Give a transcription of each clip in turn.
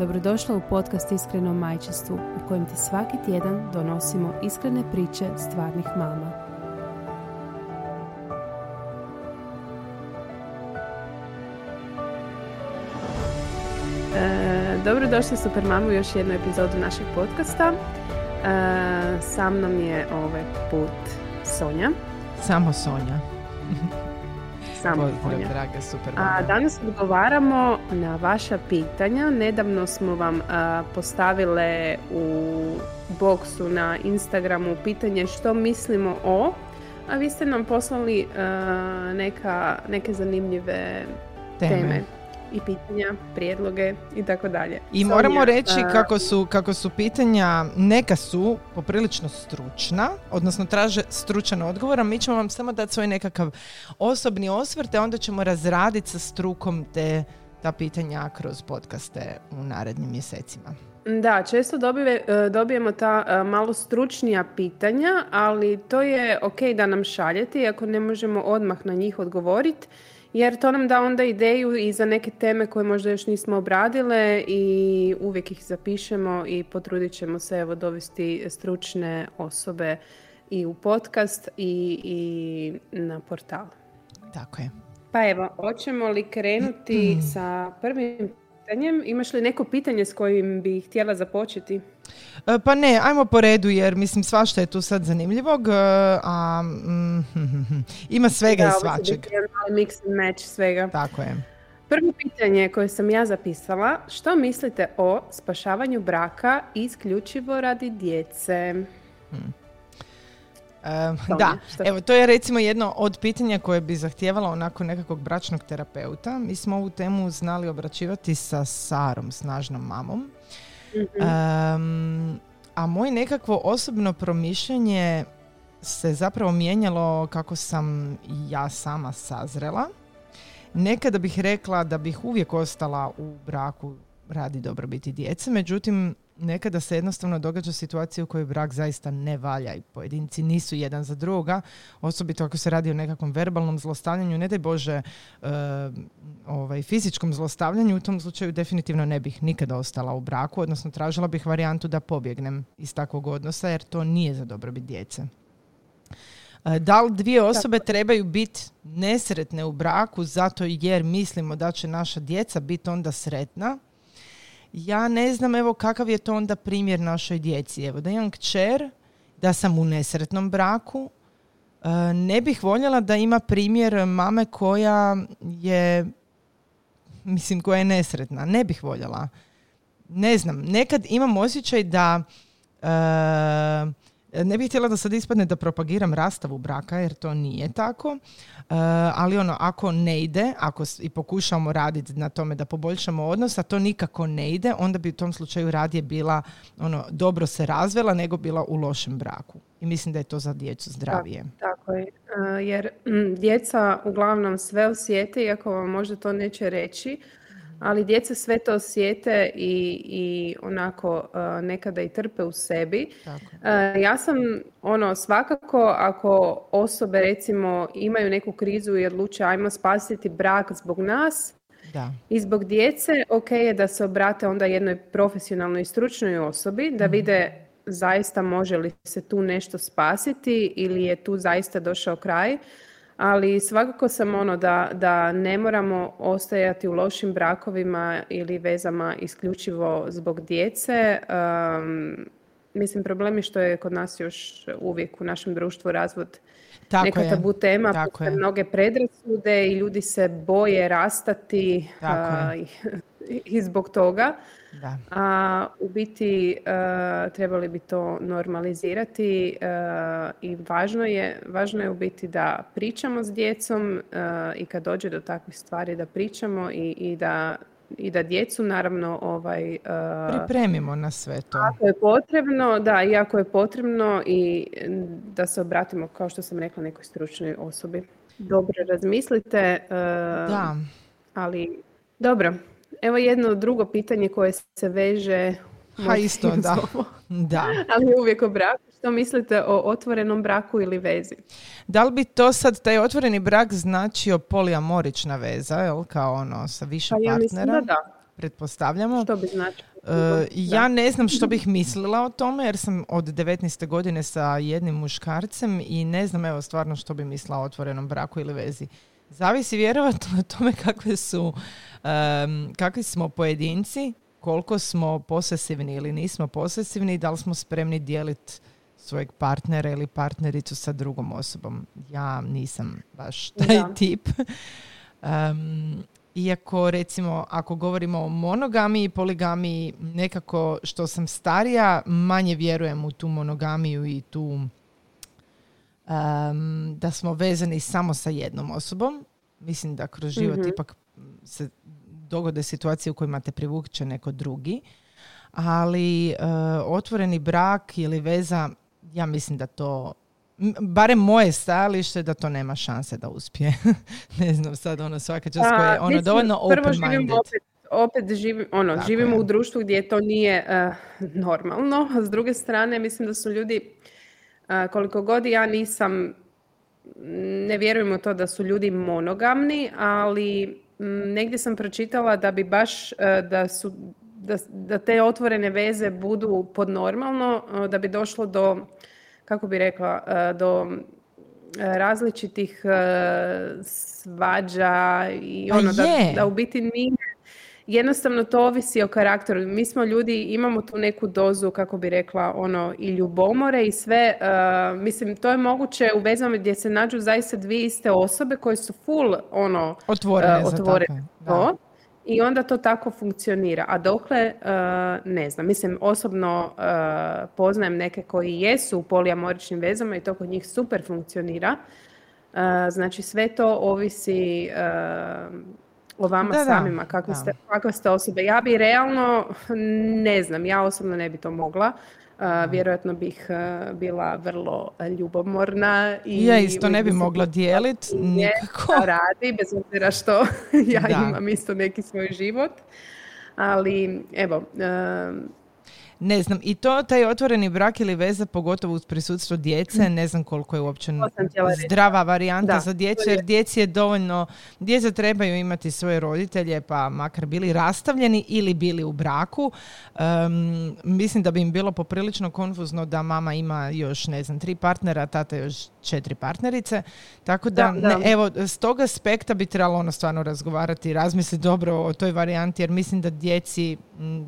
Dobrodošla u podcast Iskreno majčinstvu u kojem ti svaki tjedan donosimo iskrene priče stvarnih mama. E, dobrodošli super mamu u još jednu epizodu našeg podcasta. E, sa mnom je ovaj put Sonja. Samo Sonja. Samo Pozdrav, drage super A danas odgovaramo na vaša pitanja. Nedavno smo vam postavile u boksu na Instagramu pitanje što mislimo o, a vi ste nam poslali neka, neke zanimljive teme i pitanja, prijedloge i tako dalje. I moramo reći kako, su, kako su pitanja, neka su poprilično stručna, odnosno traže stručan odgovor, a mi ćemo vam samo dati svoj nekakav osobni osvrt, a onda ćemo razraditi sa strukom te ta pitanja kroz podcaste u narednim mjesecima. Da, često e, dobijemo ta e, malo stručnija pitanja, ali to je ok da nam šaljete, ako ne možemo odmah na njih odgovoriti jer to nam da onda ideju i za neke teme koje možda još nismo obradile i uvijek ih zapišemo i potrudit ćemo se evo dovesti stručne osobe i u podcast i, i na portal. Tako je. Pa evo, hoćemo li krenuti sa prvim pitanjem? Imaš li neko pitanje s kojim bi htjela započeti? E, pa ne, ajmo po redu jer mislim svašta je tu sad zanimljivog, e, a mm, ima svega i svačeg. Da, mix and match svega. Tako je. Prvo pitanje koje sam ja zapisala, što mislite o spašavanju braka isključivo radi djece? Hmm. Da, evo to je recimo jedno od pitanja koje bi zahtijevalo onako nekakvog bračnog terapeuta. Mi smo ovu temu znali obraćivati sa Sarom, snažnom mamom. Um, a moje nekakvo osobno promišljanje se zapravo mijenjalo kako sam ja sama sazrela. Nekada bih rekla da bih uvijek ostala u braku radi dobrobiti djece, međutim nekada se jednostavno događa situacija u kojoj brak zaista ne valja i pojedinci nisu jedan za druga, osobito ako se radi o nekakvom verbalnom zlostavljanju, ne daj Bože uh, ovaj, fizičkom zlostavljanju, u tom slučaju definitivno ne bih nikada ostala u braku, odnosno tražila bih varijantu da pobjegnem iz takvog odnosa jer to nije za dobrobit djece. E, da li dvije osobe trebaju biti nesretne u braku zato jer mislimo da će naša djeca biti onda sretna? Ja ne znam evo kakav je to onda primjer našoj djeci. Evo da imam kćer, da sam u nesretnom braku, e, ne bih voljela da ima primjer mame koja je mislim koja je nesretna. Ne bih voljela. Ne znam, nekad imam osjećaj da e, ne bih htjela da sad ispadne da propagiram rastavu braka, jer to nije tako. E, ali ono, ako ne ide, ako i pokušamo raditi na tome da poboljšamo odnos, a to nikako ne ide, onda bi u tom slučaju radije bila ono, dobro se razvela nego bila u lošem braku. I mislim da je to za djecu zdravije. tako je. E, jer djeca uglavnom sve osjete, iako vam možda to neće reći, ali djeca sve to osjete i, i onako uh, nekada i trpe u sebi. Uh, ja sam ono svakako ako osobe recimo imaju neku krizu i odluče ajmo spasiti brak zbog nas, da. I zbog djece, ok je da se obrate onda jednoj profesionalnoj i stručnoj osobi, da mhm. vide zaista može li se tu nešto spasiti ili je tu zaista došao kraj ali svakako sam ono da, da ne moramo ostajati u lošim brakovima ili vezama isključivo zbog djece. mislim, problem je što je kod nas još uvijek u našem društvu razvod tako neka je. tabu tema, tako mnoge predrasude i ljudi se boje rastati i zbog toga. Da. A u biti uh, trebali bi to normalizirati uh, i važno je, važno je u biti da pričamo s djecom uh, i kad dođe do takvih stvari da pričamo i, i da i da djecu naravno ovaj, pripremimo na sve to. Ako je potrebno, da, i ako je potrebno i da se obratimo, kao što sam rekla, nekoj stručnoj osobi. Dobro razmislite. Da. Ali, dobro. Evo jedno drugo pitanje koje se veže Ha, isto, da. da. Ali uvijek o braku. Što mislite o otvorenom braku ili vezi? Da li bi to sad, taj otvoreni brak značio polijamorična veza, jel? Kao ono, sa više pa ja partnera? da da. Pretpostavljamo. Što bi značilo? Uh, ja ne znam što bih mislila o tome jer sam od 19. godine sa jednim muškarcem i ne znam evo stvarno što bi mislila o otvorenom braku ili vezi. Zavisi vjerovatno o tome kakve su, um, kakvi smo pojedinci, koliko smo posesivni ili nismo posesivni i da li smo spremni dijeliti svojeg partnera ili partnericu sa drugom osobom. Ja nisam baš taj tip. Um, iako recimo ako govorimo o monogamiji i poligamiji nekako što sam starija manje vjerujem u tu monogamiju i tu um, da smo vezani samo sa jednom osobom. Mislim da kroz život mm ipak se dogode situacije u kojima te privuče neko drugi. Ali uh, otvoreni brak ili veza ja mislim da to barem moje stajalište da to nema šanse da uspije. ne znam sad ono svaka čast koja je ono dovoljno open minded. Opet, opet živim, ono, živimo u društvu gdje to nije uh, normalno. S druge strane mislim da su ljudi uh, koliko god ja nisam ne vjerujem u to da su ljudi monogamni, ali negdje sam pročitala da bi baš uh, da su da, da te otvorene veze budu podnormalno, da bi došlo do kako bi rekla, e, do e, različitih e, svađa i pa ono da, da u biti nije jednostavno to ovisi o karakteru. Mi smo ljudi, imamo tu neku dozu, kako bi rekla, ono i ljubomore i sve. mislim, to je moguće u vezama gdje se nađu zaista dvije iste osobe koje su full ono otvorene, uh, otvorene za to i onda to tako funkcionira. A dokle, e, ne znam, mislim, osobno e, poznajem neke koji jesu u polijamoričnim vezama i to kod njih super funkcionira. E, znači, sve to ovisi o vama samima, kakve ste, kakve ste osobe. Ja bi realno, ne znam, ja osobno ne bi to mogla vjerojatno bih bila vrlo ljubomorna. I ja isto ne bi mogla dijeliti nikako. radi, bez obzira što ja imam isto neki svoj život. Ali evo, ne znam, i to taj otvoreni brak ili veza, pogotovo uz prisutstvo djece, ne znam koliko je uopće zdrava varijanta za djecu, jer djeci je dovoljno, djeca trebaju imati svoje roditelje, pa makar bili rastavljeni ili bili u braku. mislim da bi im bilo poprilično konfuzno da mama ima još, ne znam, tri partnera, tata još četiri partnerice. Tako da, evo, s tog aspekta bi trebalo ono stvarno razgovarati i razmisliti dobro o toj varijanti, jer mislim da djeci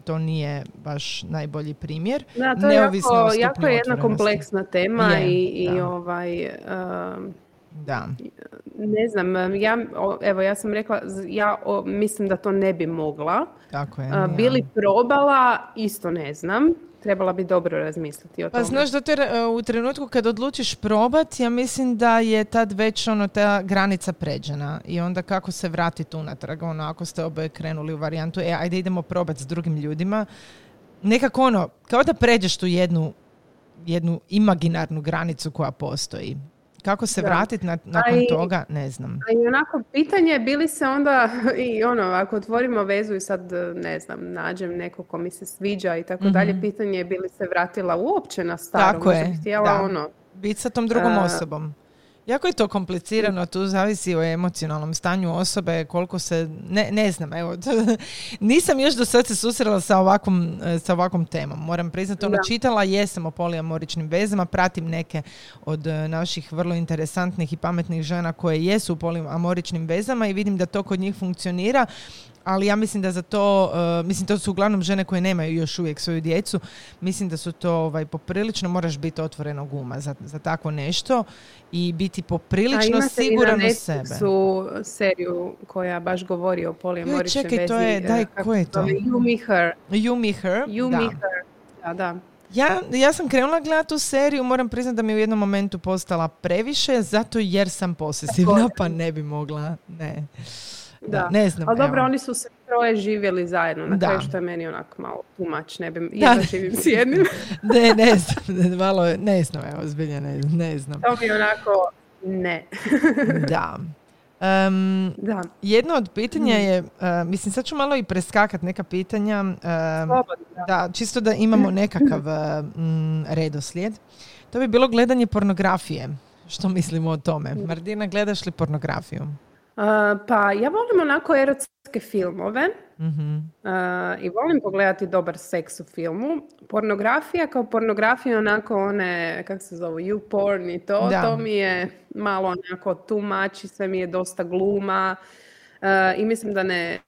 to nije baš najbolji primjer. Da, to je jako, jako je jedna kompleksna tema i, i ovaj... da. Ne znam, ja, evo ja sam rekla, ja mislim da to ne bi mogla. Tako je. bili probala, isto ne znam trebala bi dobro razmisliti o pa tome. Pa znaš da te, u trenutku kad odlučiš probat, ja mislim da je tad već ono ta granica pređena i onda kako se vratiti unatrag, ono ako ste oboje krenuli u varijantu, e ajde idemo probat s drugim ljudima, nekako ono, kao da pređeš tu jednu, jednu imaginarnu granicu koja postoji. Kako se vratiti na, nakon toga, ne znam. A i onako, pitanje bili se onda, i ono, ako otvorimo vezu i sad, ne znam, nađem neko ko mi se sviđa i tako dalje, mhm. pitanje je bili se vratila uopće na staro. Tako je, htjela ono... Biti sa tom drugom osobom. Jako je to komplicirano, tu zavisi o emocionalnom stanju osobe, koliko se, ne, ne znam, evo, nisam još do sad se susrela sa ovakvom, sa ovakvom temom. Moram priznati, ono, čitala jesam o polijamoričnim vezama, pratim neke od e, naših vrlo interesantnih i pametnih žena koje jesu u polijamoričnim vezama i vidim da to kod njih funkcionira, ali ja mislim da za to, uh, mislim to su uglavnom žene koje nemaju još uvijek svoju djecu, mislim da su to ovaj, poprilično, moraš biti otvorenog uma za, za takvo nešto i biti poprilično A siguran u sebe. su seriju koja baš govori o polijamoričnoj vezi. Čekaj, to je, daj, ko je to? You Me Her. You Me Her, you da. Me Her. Da, da. Ja, ja sam krenula gledati tu seriju, moram priznati da mi je u jednom momentu postala previše, zato jer sam posesivna, pa ne bi mogla, ne. Da, ne znam. Ali dobro, oni su se troje živjeli zajedno, na kraju što je meni onako malo tumač, ne bi, ja živim s jednim. ne, ne znam, malo, ne znam, evo, zbilja ne, ne znam. To mi onako, ne. da. Um, da. Jedno od pitanja je, uh, mislim sad ću malo i preskakat neka pitanja, um, da. čisto da imamo nekakav um, redoslijed. To bi bilo gledanje pornografije. Što mislimo o tome? Mardina, gledaš li pornografiju? Uh, pa ja volim onako erotske filmove uh i volim pogledati dobar seks u filmu. Pornografija kao pornografija onako one, kako se zove, you porn i to, to mi je malo onako tumači, sve mi je dosta gluma i mislim da ne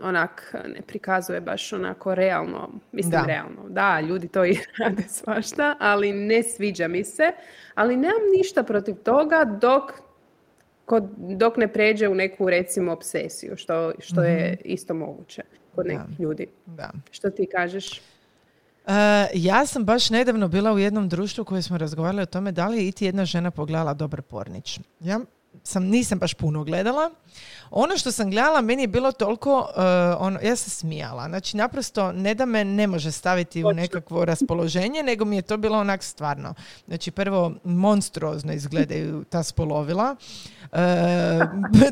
onak ne prikazuje baš onako realno, mislim da. realno. Da, ljudi to i rade svašta, ali ne sviđa mi se. Ali nemam ništa protiv toga dok kod, dok ne pređe u neku recimo obsesiju, što, što je mhm. isto moguće kod nekih ljudi. Da. Što ti kažeš? Uh, ja sam baš nedavno bila u jednom društvu koje smo razgovarali o tome da li je iti jedna žena pogledala dobar pornić. Ja sam, nisam baš puno gledala. Ono što sam gledala, meni je bilo toliko, uh, ono, ja sam smijala. Znači, naprosto, ne da me ne može staviti u nekakvo raspoloženje, nego mi je to bilo onak stvarno. Znači, prvo, monstruozno izgledaju ta spolovila. Uh,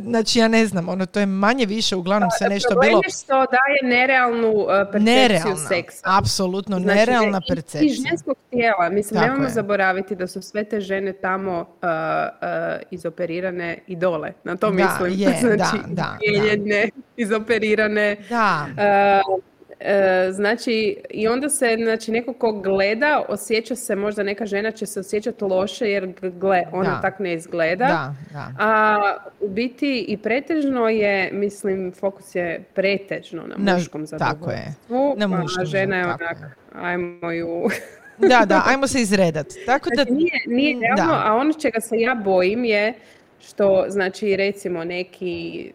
znači, ja ne znam, ono, to je manje više, uglavnom se nešto bilo... što daje nerealnu uh, percepciju nerealna, seksa. Apsolutno, znači, nerealna percepcija. I ženskog tijela. Mislim, nemojmo zaboraviti da su sve te žene tamo izoperirane i dole. Na to mislim. Je, znači, znači da, da. izoperirane. Da. Uh, znači, i onda se, znači, neko ko gleda, osjeća se, možda neka žena će se osjećati loše jer gle, ona tak ne izgleda. Da, da. A u biti i pretežno je, mislim, fokus je pretežno na muškom zadovoljstvu. Tako je. Na muškom, a žena je onak, ajmo ju... da, da, ajmo se izredat. Tako znači, da... nije, nije realno, a ono čega se ja bojim je što, znači, recimo neki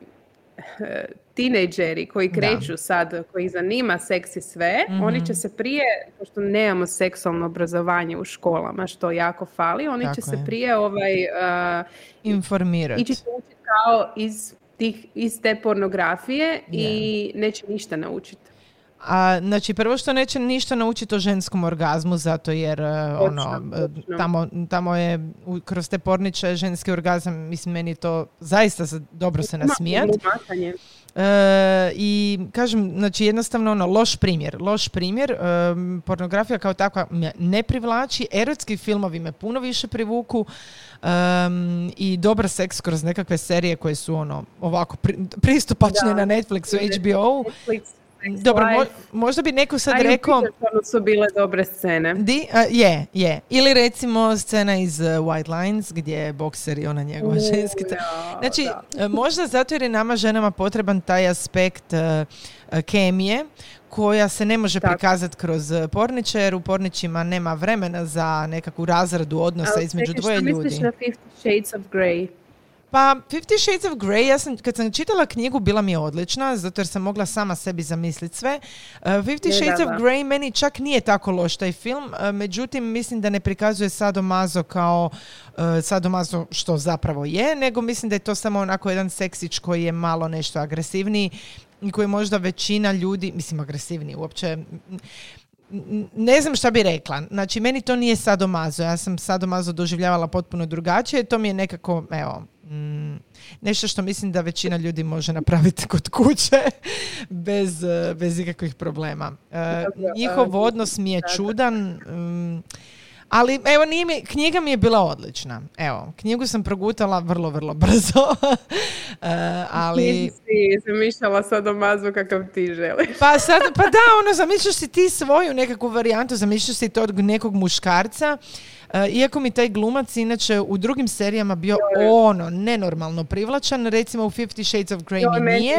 eh, tinejdžeri koji kreću sad, koji zanima seks i sve, mhm. oni će se prije, pošto nemamo seksualno obrazovanje u školama, što jako fali, oni će se prije ovaj, uh, informirati. Ići učiti kao iz, tih, iz te pornografije i neće ništa naučiti. A, znači, prvo što neće ništa naučiti o ženskom orgazmu, zato jer e, ono, e, Tamo, tamo je kroz te porniče ženski orgazam, mislim, meni to zaista dobro se nasmijat. E, I kažem, znači jednostavno ono, loš primjer. Loš primjer, e, pornografija kao takva me ne privlači, erotski filmovi me puno više privuku i dobar seks kroz nekakve serije koje su ono ovako pristupačne na Netflixu, HBO. Netflix dobro, možda bi neko sad Ajde, rekao... su bile dobre scene. Di, je, je. Ili recimo scena iz uh, White Lines gdje je bokser i ona njegova ženski. znači, uh, možda zato jer je nama ženama potreban taj aspekt uh, kemije koja se ne može prikazati kroz porniče jer u porničima nema vremena za nekakvu razradu odnosa između dvoje ljudi. Misliš na Fifty Shades of Grey? Pa Fifty Shades of Grey, ja sam, kad sam čitala knjigu, bila mi je odlična, zato jer sam mogla sama sebi zamisliti sve. Uh, Fifty Shades of Grey meni čak nije tako loš taj film, uh, međutim mislim da ne prikazuje sadomazo kao uh, sadomazo što zapravo je, nego mislim da je to samo onako jedan seksić koji je malo nešto agresivniji i koji možda većina ljudi, mislim agresivniji uopće, ne znam šta bi rekla. Znači, meni to nije sadomazo. Ja sam sadomazo doživljavala potpuno drugačije. To mi je nekako, evo, mm, nešto što mislim da većina ljudi može napraviti kod kuće bez, eh, bez ikakvih problema. Uh, njihov odnos mi je čudan. Mm, ali evo, nije mi, knjiga mi je bila odlična. Evo, knjigu sam progutala vrlo, vrlo brzo. uh, ali... si zamišljala sadomazu kakav ti želiš. pa, sad, pa da, ono, zamišljaš si ti svoju nekakvu varijantu, zamišljaš si to od nekog muškarca E, iako mi taj glumac inače u drugim serijama bio ono nenormalno privlačan, recimo u Fifty Shades of Grey mi nije.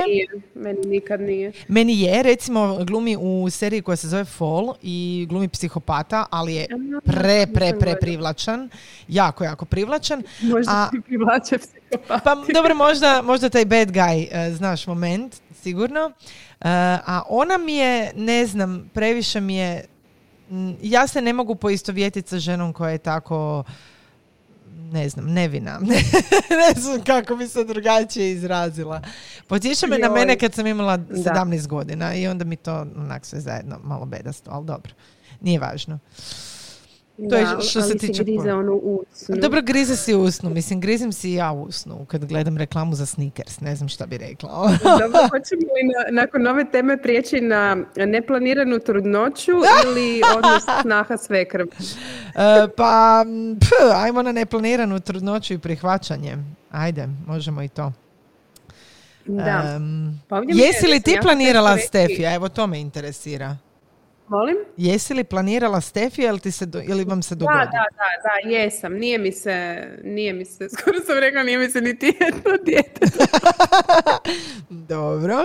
Meni nikad nije. Meni je, recimo glumi u seriji koja se zove Fall i glumi psihopata, ali je pre, pre, pre privlačan. Jako, jako privlačan. Možda a, ti privlače psihopati. Pa dobro, možda, možda taj bad guy, e, znaš, moment, sigurno. Uh, a ona mi je, ne znam, previše mi je ja se ne mogu poistovjetiti sa ženom koja je tako ne znam, nevina. ne znam kako bi se drugačije izrazila. Potječe me na mene kad sam imala 17 godina i onda mi to onak sve zajedno malo bedasto, ali dobro. Nije važno. To je što se tiče... grize ono usnu. Dobro, grize si usnu. Mislim, grizim si i ja usnu kad gledam reklamu za sneakers. Ne znam šta bi rekla. Dobro, hoćemo li nakon ove teme prijeći na neplaniranu trudnoću ili odnos snaha svekrv? Uh, pa, ajmo na neplaniranu trudnoću i prihvaćanje. Ajde, možemo i to. Da. pa jesi li ti planirala Stefija? Evo to me interesira. Molim? Jesi li planirala Stefija ili, ti se ili vam se dogodi? Da, da, da, da, jesam. Nije mi se, nije mi se, skoro sam rekla, nije mi se niti jedno dijete. Dobro.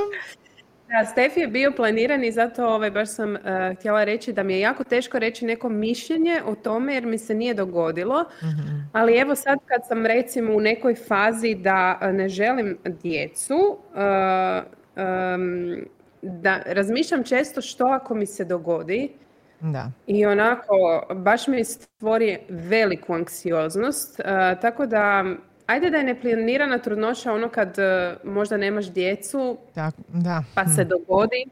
Da, Stefi je bio planiran i zato ovaj, baš sam uh, htjela reći da mi je jako teško reći neko mišljenje o tome jer mi se nije dogodilo. Mhm. Ali evo sad kad sam recimo u nekoj fazi da uh, ne želim djecu, uh, um, da razmišljam često što ako mi se dogodi da. i onako baš mi stvori veliku anksioznost, uh, tako da ajde da je neplanirana trudnoća ono kad uh, možda nemaš djecu tak, da. pa se hm. dogodi,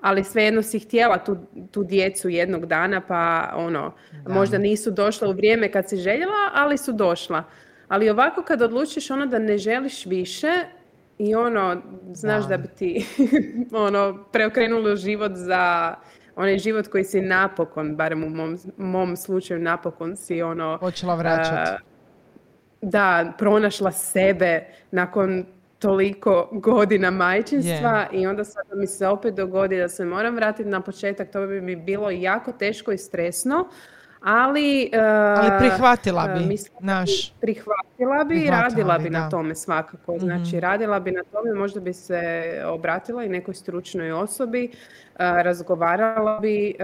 ali svejedno si htjela tu, tu djecu jednog dana pa ono, možda nisu došla u vrijeme kad si željela, ali su došla. Ali ovako kad odlučiš ono da ne želiš više, i ono, znaš da, bi ti ono, preokrenulo život za onaj život koji si napokon, barem u mom, mom slučaju napokon si ono... Počela vraćati. da, pronašla sebe nakon toliko godina majčinstva i onda sad mi se opet dogodi da se moram vratiti na početak, to bi mi bilo jako teško i stresno. Ali, ali prihvatila bi, mislim, naš. Prihvatila bi i radila bi, na tome svakako. Mhm. Znači, radila bi na tome, možda bi se obratila i nekoj stručnoj osobi, razgovarala bi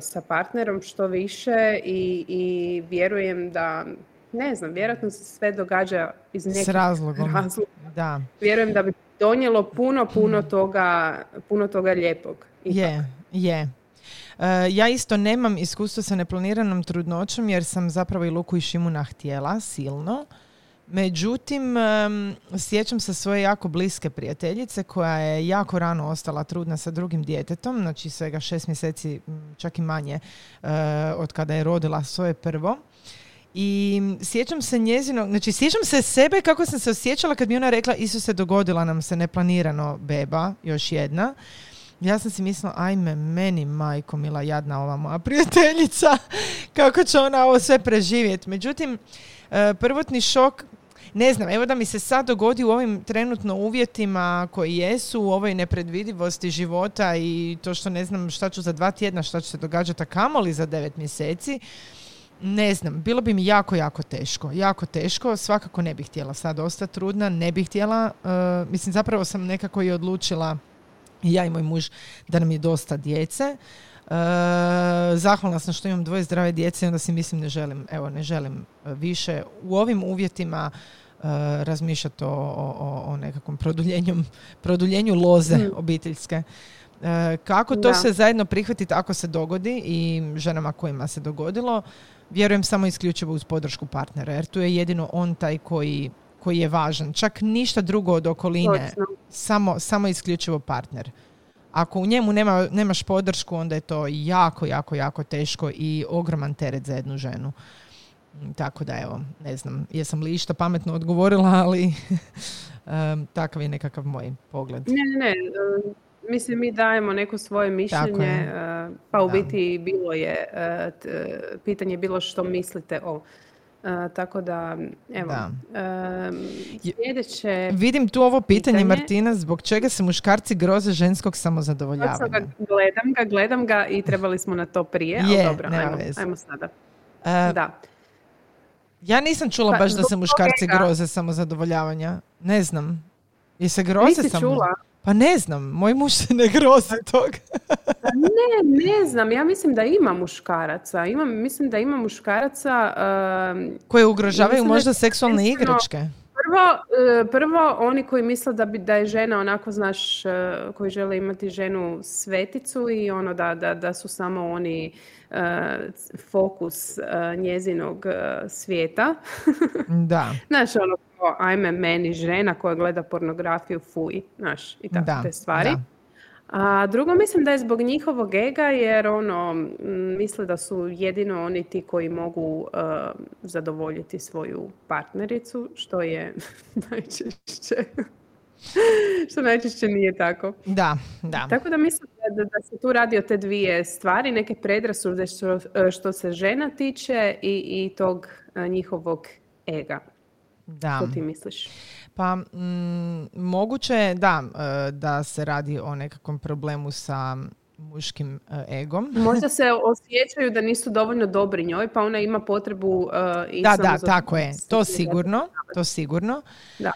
sa partnerom što više i, i vjerujem da ne znam, vjerojatno se sve događa iz nekih S razlogom. razloga. Da. Vjerujem da bi donijelo puno, puno mhm. toga, puno toga lijepog. Je, je. Eh, ja isto nemam iskustvo sa neplaniranom trudnoćom jer sam zapravo i Luku i Šimuna htjela silno. Međutim, sjećam se svoje jako bliske prijateljice koja je jako rano ostala trudna sa drugim djetetom, znači svega šest mjeseci, čak i manje, eh, od kada je rodila svoje prvo. I sjećam se njezino, znači sjećam se sebe kako sam se osjećala kad mi ona rekla Isuse dogodila nam se neplanirano beba, još jedna. Ja sam si mislila, ajme, meni majko mila jadna ova moja prijateljica, kako će ona ovo sve preživjeti. Međutim, e, prvotni šok, ne znam, evo da mi se sad dogodi u ovim trenutno uvjetima koji jesu, u ovoj nepredvidivosti života i to što ne znam šta ću za dva tjedna, šta će se događati, a kamoli za devet mjeseci, ne znam, bilo bi mi jako, jako teško. Jako teško, svakako ne bih htjela sad ostati trudna, ne bih htjela, e, mislim zapravo sam nekako i odlučila i ja i moj muž da nam je dosta djece. E, zahvalna sam što imam dvoje zdrave djece i onda si mislim ne želim, evo ne želim e, više u ovim uvjetima e, razmišljati o, o, o nekakvom produljenju, produljenju loze mm. obiteljske. E, kako to se zajedno prihvatiti ako se dogodi i ženama kojima se dogodilo, vjerujem samo isključivo uz podršku partnera, jer tu je jedino on taj koji koji je važan. Čak ništa drugo od okoline, samo, samo isključivo partner. Ako u njemu nema, nemaš podršku, onda je to jako, jako, jako teško i ogroman teret za jednu ženu. Tako da evo, ne znam, jesam li išta pametno odgovorila, ali um, takav je nekakav moj pogled. Ne, ne, ne. Mislim, mi dajemo neko svoje mišljenje, pa u biti bilo je, pitanje je bilo što mislite o tako da, evo, sljedeće... Vidim tu ovo pitanje, Martina, zbog čega se muškarci groze ženskog samozadovoljavanja? Ga, gledam ga, gledam ga i trebali smo na to prije, je, ali dobro, ajmo, ajmo sada. Uh, da. Ja nisam čula pa, baš da se muškarci groze samozadovoljavanja. Ne znam. I se groze samo... čula? Pa ne znam, moj muž se ne grozi tog. ne, ne znam, ja mislim da ima muškaraca. Imam, mislim da ima muškaraca... Uh, Koje ugrožavaju možda seksualne igračke. prvo, prvo, oni koji misle da, bi, da je žena onako, znaš, koji žele imati ženu sveticu i ono da, da, da su samo oni fokus njezinog svijeta. Da. Znaš, ono, ajme meni žena koja gleda pornografiju, fuj, znaš, i tako te stvari. A drugo mislim da je zbog njihovog ega jer ono misle da su jedino oni ti koji mogu zadovoljiti svoju partnericu što je najčešće što najčešće nije tako. Da, da. Tako da mislim da, da se tu radi o te dvije stvari, neke predrasude što, što se žena tiče i, i tog njihovog ega. Da. Što ti misliš? Pa mm, moguće je da, e, da se radi o nekakvom problemu sa muškim e, egom. Možda se osjećaju da nisu dovoljno dobri njoj, pa ona ima potrebu uh, i Da, da, tako je. To sigurno, to sigurno. Da.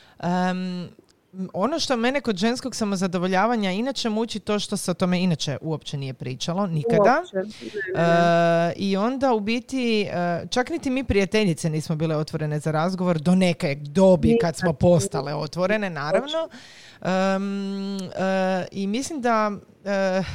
Ono što mene kod ženskog samozadovoljavanja inače muči to što se o tome inače uopće nije pričalo, nikada. E, I onda u biti, e, čak niti mi prijateljice nismo bile otvorene za razgovor do neke dobi kad smo postale otvorene, naravno. Um, I mislim da uh,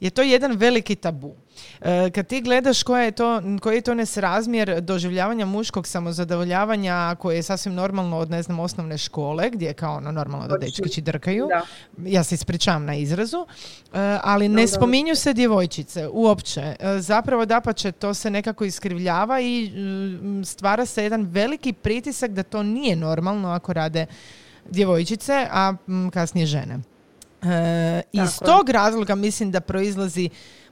je to jedan veliki tabu. Uh, kad ti gledaš koja je to, koji je to nesrazmjer doživljavanja muškog samozadovoljavanja koje je sasvim normalno od ne znam osnovne škole gdje je kao ono normalno da dečkići drkaju. Ja se ispričavam na izrazu. ali ne spominju se djevojčice uopće. Zapravo dapače to se nekako iskrivljava i stvara se jedan veliki pritisak da to nije normalno ako rade djevojčice, a kasnije žene. E, iz tog razloga mislim da proizlazi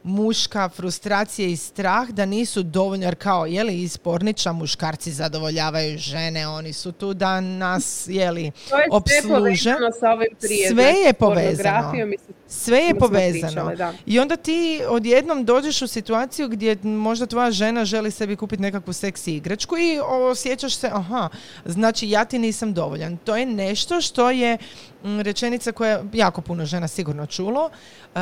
muška frustracija i strah da nisu dovoljno, jer kao, jeli, iz porniča muškarci zadovoljavaju žene, oni su tu da nas, jeli, obsluže. Sve je povezano. Sve je povezano. I onda ti odjednom dođeš u situaciju gdje možda tvoja žena želi sebi kupiti nekakvu seksi igračku i osjećaš se, aha, znači ja ti nisam dovoljan. To je nešto što je rečenica koja jako puno žena sigurno čulo. E,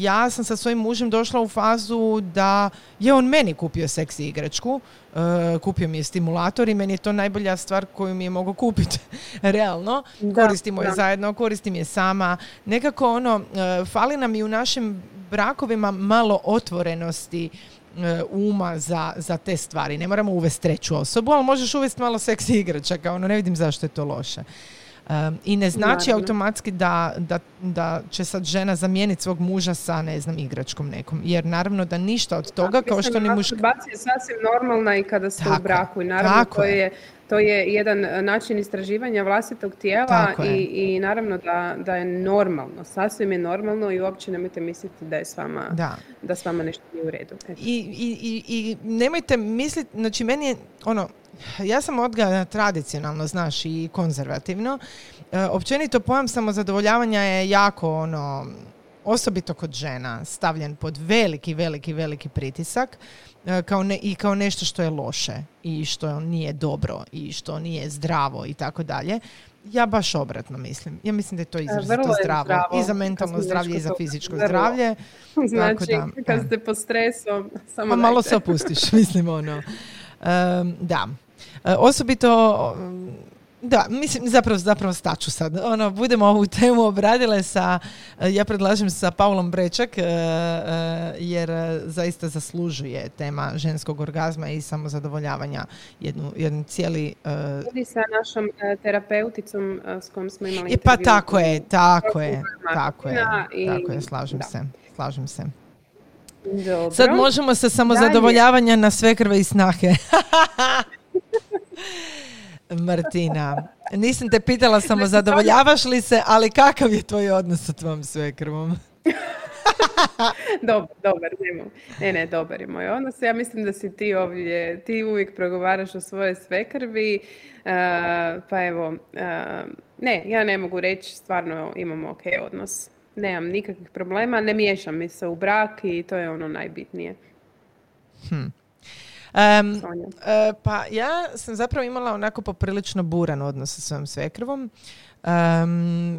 ja sam sa svojim mužem došla u fazu da je on meni kupio seksi igračku, e, kupio mi je stimulator i meni je to najbolja stvar koju mi je mogao kupiti. Realno, koristimo je zajedno, koristim je sama. Nekako ono, e, fali nam i u našim brakovima malo otvorenosti uma za, za te stvari. Ne moramo uvesti treću osobu, ali možeš uvesti malo seksi igračaka. Ono, ne vidim zašto je to loše. I ne znači automatski da, da, da će sad žena zamijeniti svog muža sa, ne znam, igračkom nekom. Jer naravno da ništa od toga, kao što ni muška... je sasvim normalna i kada ste u braku. I naravno to je. To je jedan način istraživanja vlastitog tijela i, i naravno da, da je normalno, sasvim je normalno i uopće nemojte misliti da je s vama, da. da s vama nešto nije u redu. I, i, i, I nemojte misliti, znači meni je ono, ja sam odgajana tradicionalno, znaš, i konzervativno. E, općenito pojam samozadovoljavanja je jako ono, osobito kod žena, stavljen pod veliki, veliki, veliki pritisak e, kao ne, i kao nešto što je loše i što nije dobro i što nije zdravo i tako dalje. Ja baš obratno mislim. Ja mislim da je to e, izrazito zdravo. zdravo. I za mentalno zdravlje i za fizičko zdravlje. Znači, da, kad ste pod stresom, samo pa malo se opustiš, mislim ono. da. E, osobito da, mislim, zapravo, zapravo staću sad. Ono, budemo ovu temu obradile sa, e, ja predlažem sa Paulom Brečak, e, jer zaista zaslužuje tema ženskog orgazma i samozadovoljavanja jednu, jedan cijeli... Radi sa našom terapeuticom s kojom smo imali Pa tako je, tako je, tako je, tako je, slažem se, slažem se. Dobro. Sad možemo se samozadovoljavanja na sve krve i snahe. Martina, nisam te pitala samo zadovoljavaš li se, ali kakav je tvoj odnos sa tvojom svekrvom? dobar, dobar, Ne, ne, dobar je moj odnos. Ja mislim da si ti ovdje, ti uvijek progovaraš o svoje svekrvi, uh, pa evo, uh, ne, ja ne mogu reći, stvarno imamo ok odnos. Nemam nikakvih problema, ne miješam mi se u brak i to je ono najbitnije. Hm. Um, pa ja sam zapravo imala onako poprilično buran odnos sa svojom svekrvom.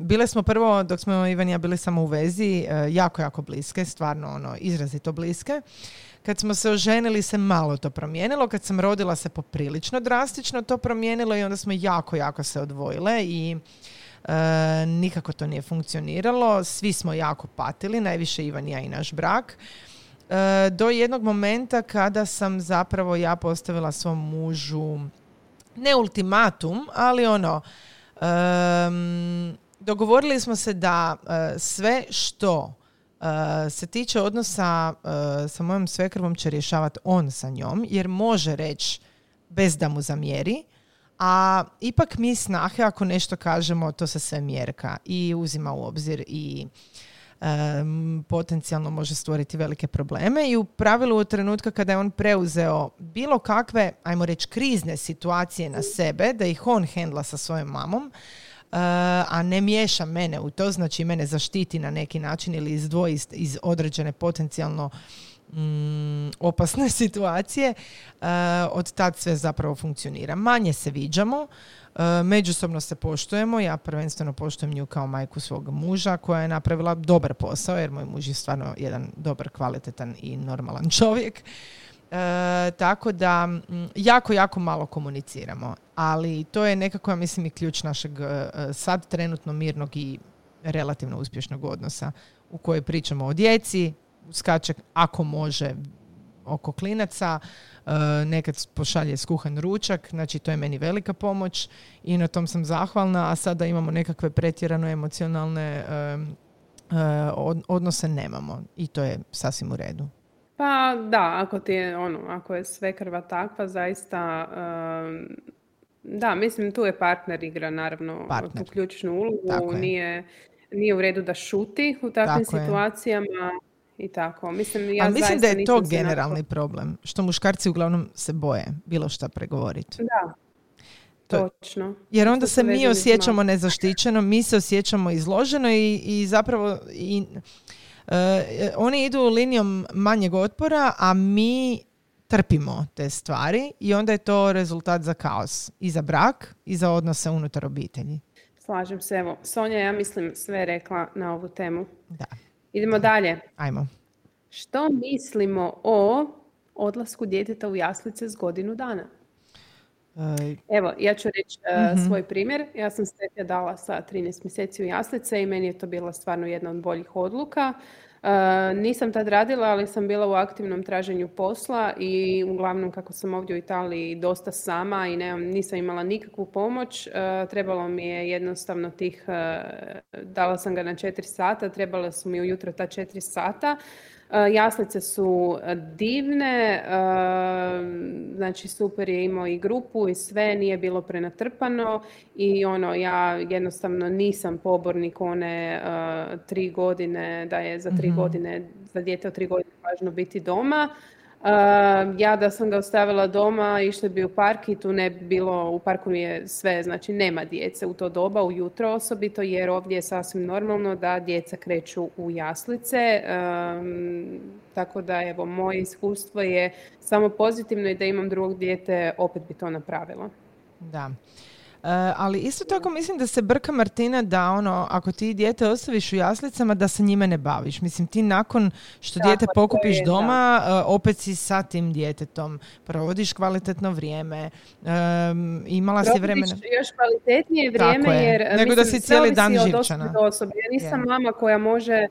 bile smo prvo, dok smo Ivan i ja bili samo u vezi, e, jako, jako bliske, stvarno ono, izrazito bliske. Kad smo se oženili se malo to promijenilo, kad sam rodila se poprilično drastično to promijenilo i onda smo jako, jako se odvojile i e, nikako to nije funkcioniralo. Svi smo jako patili, najviše Ivan i ja i naš brak. E, do jednog momenta kada sam zapravo ja postavila svom mužu ne ultimatum, ali ono dogovorili smo se da e, sve što e, se tiče odnosa uh, sa mojom svekrvom će rješavati on sa njom, jer može reći bez da mu zamjeri, a ipak mi snahe ako nešto kažemo, to se sve mjerka i uzima u obzir i potencijalno može stvoriti velike probleme i u pravilu u trenutka kada je on preuzeo bilo kakve, ajmo reći, krizne situacije na sebe, da ih on hendla sa svojom mamom, Uh, a ne miješa mene u to, znači mene zaštiti na neki način ili izdvoji iz određene potencijalno mm, opasne situacije, uh, od tad sve zapravo funkcionira. Manje se viđamo, E, međusobno se poštujemo, ja prvenstveno poštujem nju kao majku svog muža koja je napravila dobar posao jer moj muž je stvarno jedan dobar, kvalitetan i normalan čovjek. E, tako da jako, jako malo komuniciramo. Ali to je nekako, ja mislim, i ključ našeg e, sad trenutno mirnog i relativno uspješnog odnosa u kojoj pričamo o djeci, skače ako može oko klinaca, Eh, nekad pošalje skuhan ručak, znači to je meni velika pomoć i na tom sam zahvalna, a sada imamo nekakve pretjerano emocionalne eh, odnose nemamo i to je sasvim u redu. Pa da, ako ti je ono, ako je sve krva takva, zaista da, mislim tu je partner igra naravno partner. tu ključnu ulogu, nije, nije u redu da šuti u takvim situacijama i tako. Mislim, ja mislim da je to generalni problem, što muškarci uglavnom se boje bilo šta pregovoriti. Da, Točno. Jer onda se mi osjećamo nezaštićeno, mi se osjećamo izloženo i, i zapravo i, e, oni idu linijom manjeg otpora, a mi trpimo te stvari i onda je to rezultat za kaos i za brak i za odnose unutar obitelji. Slažem se. Evo, Sonja, ja mislim sve rekla na ovu temu. Da. Idemo dalje. Ajmo. Što mislimo o odlasku djeteta u jaslice s godinu dana? Evo, ja ću reći uh, svoj primjer. Ja sam se dala sa 13 mjeseci u jaslice i meni je to bila stvarno jedna od boljih odluka. Uh, nisam tad radila, ali sam bila u aktivnom traženju posla i uglavnom kako sam ovdje u Italiji dosta sama i nemam, nisam imala nikakvu pomoć. Uh, trebalo mi je jednostavno tih, dala sam ga na 4 sata, trebala su mi ujutro ta 4 sata. E, jaslice su e, divne, e, znači super je imao i grupu i sve, nije bilo prenatrpano i ono, ja jednostavno nisam pobornik one tri godine, da je za tri mhm. godine, za dijete od tri godine važno biti doma. Uh, ja da sam ga ostavila doma, išli bi u park i tu ne bi bilo, u parku je sve, znači nema djece u to doba, ujutro osobito, jer ovdje je sasvim normalno da djeca kreću u jaslice. tako da evo, moje iskustvo je samo pozitivno i da imam drugog dijete, opet bi to napravila. Da. Uh, ali isto tako mislim da se brka Martina da ono, ako ti dijete ostaviš u jaslicama da se njime ne baviš. Mislim ti nakon što dijete pokupiš doma, uh, opet si sa tim djetetom, provodiš kvalitetno vrijeme, um, imala si vremena... još kvalitetnije vrijeme jer Nego mislim, da si cijeli dan živčana. Ja nisam mama koja može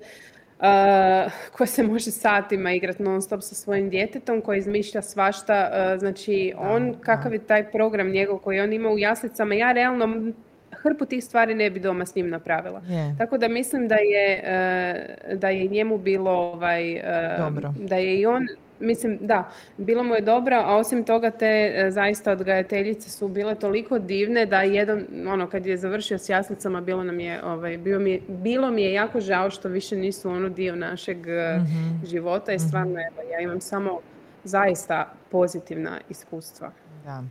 koja se može satima igrati non stop sa svojim djetetom, koji izmišlja svašta. Uh, znači, on, kakav je taj program njegov koji on ima u jaslicama, ja realno hrpu tih stvari ne bi doma s njim napravila. Tako da mislim da je, uh, da je njemu bilo ovaj, Dobro. da je i on Mislim, da, bilo mu je dobro, a osim toga te e, zaista odgajateljice su bile toliko divne da jedan, ono, kad je završio s jaslicama, bilo nam je, ovaj, bilo, mi je, bilo mi je jako žao što više nisu ono dio našeg mm života i mhm. stvarno, evo, ja imam samo zaista pozitivna iskustva. Da.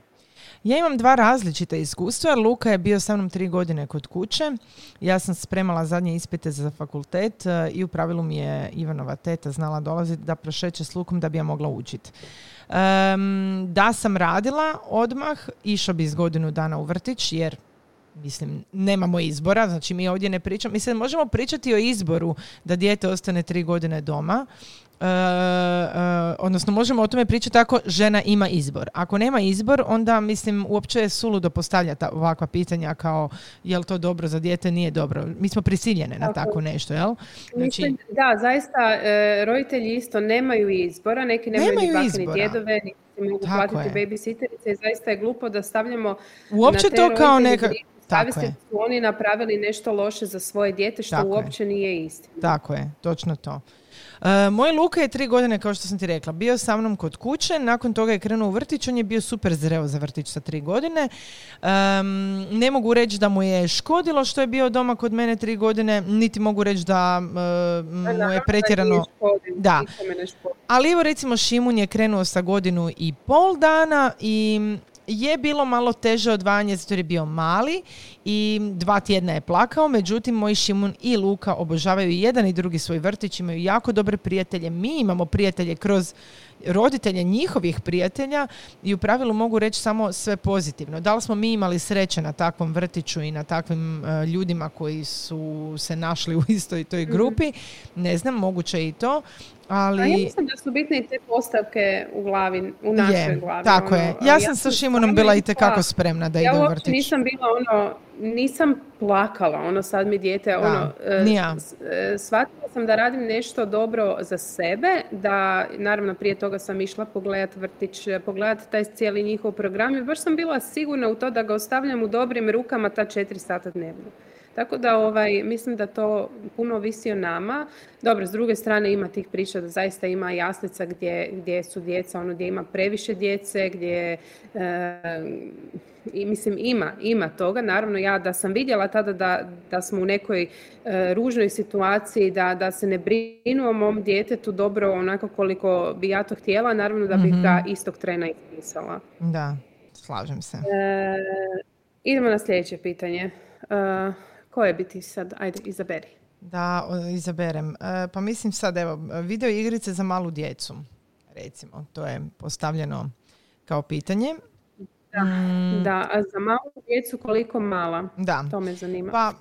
Ja imam dva različita iskustva. Luka je bio sa mnom tri godine kod kuće. Ja sam spremala zadnje ispite za fakultet e, i u pravilu mi je Ivanova teta znala dolaziti da prošeće s Lukom da bi ja mogla učiti. da sam radila odmah, išao bi iz godinu dana u vrtić jer mislim, nemamo izbora, znači mi ovdje ne pričamo, mislim, možemo pričati o izboru da dijete ostane tri godine doma, E, odnosno možemo o tome pričati ako žena ima izbor. Ako nema izbor, onda mislim uopće je suludo postavljati ovakva pitanja kao je li to dobro za dijete, nije dobro. Mi smo prisiljene na tako nešto, jel? Znači... da, zaista e, roditelji isto nemaju izbora, neki nemaju, nemaju ni ni djedove, ni mogu tako platiti babysitterice i zaista je glupo da stavljamo uopće na te to kao neka... Tako je. su oni napravili nešto loše za svoje dijete što uopće nije istina. Tako je, točno to. E, moj Luka je tri godine, kao što sam ti rekla, bio sa mnom kod kuće, nakon toga je krenuo u vrtić, on je bio super zreo za vrtić sa tri godine. ne mogu reći da mu je škodilo što je bio doma kod mene tri godine, niti mogu reći da uh, mu je pretjerano... Da, ali evo recimo Šimun je krenuo sa godinu i pol dana i je bilo malo teže odvajanje zato jer je bio mali i dva tjedna je plakao, međutim moj Šimun i Luka obožavaju jedan i drugi svoj vrtić, imaju jako dobre prijatelje, mi imamo prijatelje kroz roditelje njihovih prijatelja i u pravilu mogu reći samo sve pozitivno. Da li smo mi imali sreće na takvom vrtiću i na takvim uh, ljudima koji su se našli u istoj toj mhm. grupi, ne znam, moguće i to, ali... A ja mislim da su bitne i te postavke u glavi, u našoj je, glavi. Tako ono, je. Ja, sam sa Šimonom bila i tekako spremna da ja ide u vrtić. Ja nisam bila ono, nisam plakala, ono sad mi dijete, ono, nija. E, shvatila sam da radim nešto dobro za sebe, da naravno prije toga sam išla pogledat vrtić, pogledat taj cijeli njihov program i baš sam bila sigurna u to da ga ostavljam u dobrim rukama ta četiri sata dnevno. Tako da ovaj, mislim da to puno visi o nama. Dobro, s druge strane ima tih priča da zaista ima jaslica gdje, gdje su djeca, ono gdje ima previše djece, gdje e, i mislim ima, ima toga. Naravno ja da sam vidjela tada da, da smo u nekoj e, ružnoj situaciji, da, da se ne brinu o mom djetetu dobro onako koliko bi ja to htjela, naravno da bih ga mhm. istog trena ispisala. Da, slažem se. E, idemo na sljedeće pitanje. E, koje bi ti sad, ajde, izaberi. Da, izaberem. E, pa mislim sad, evo, video igrice za malu djecu, recimo. To je postavljeno kao pitanje. Da, mm. da, a za malu djecu koliko mala? Da. To me zanima. Pa,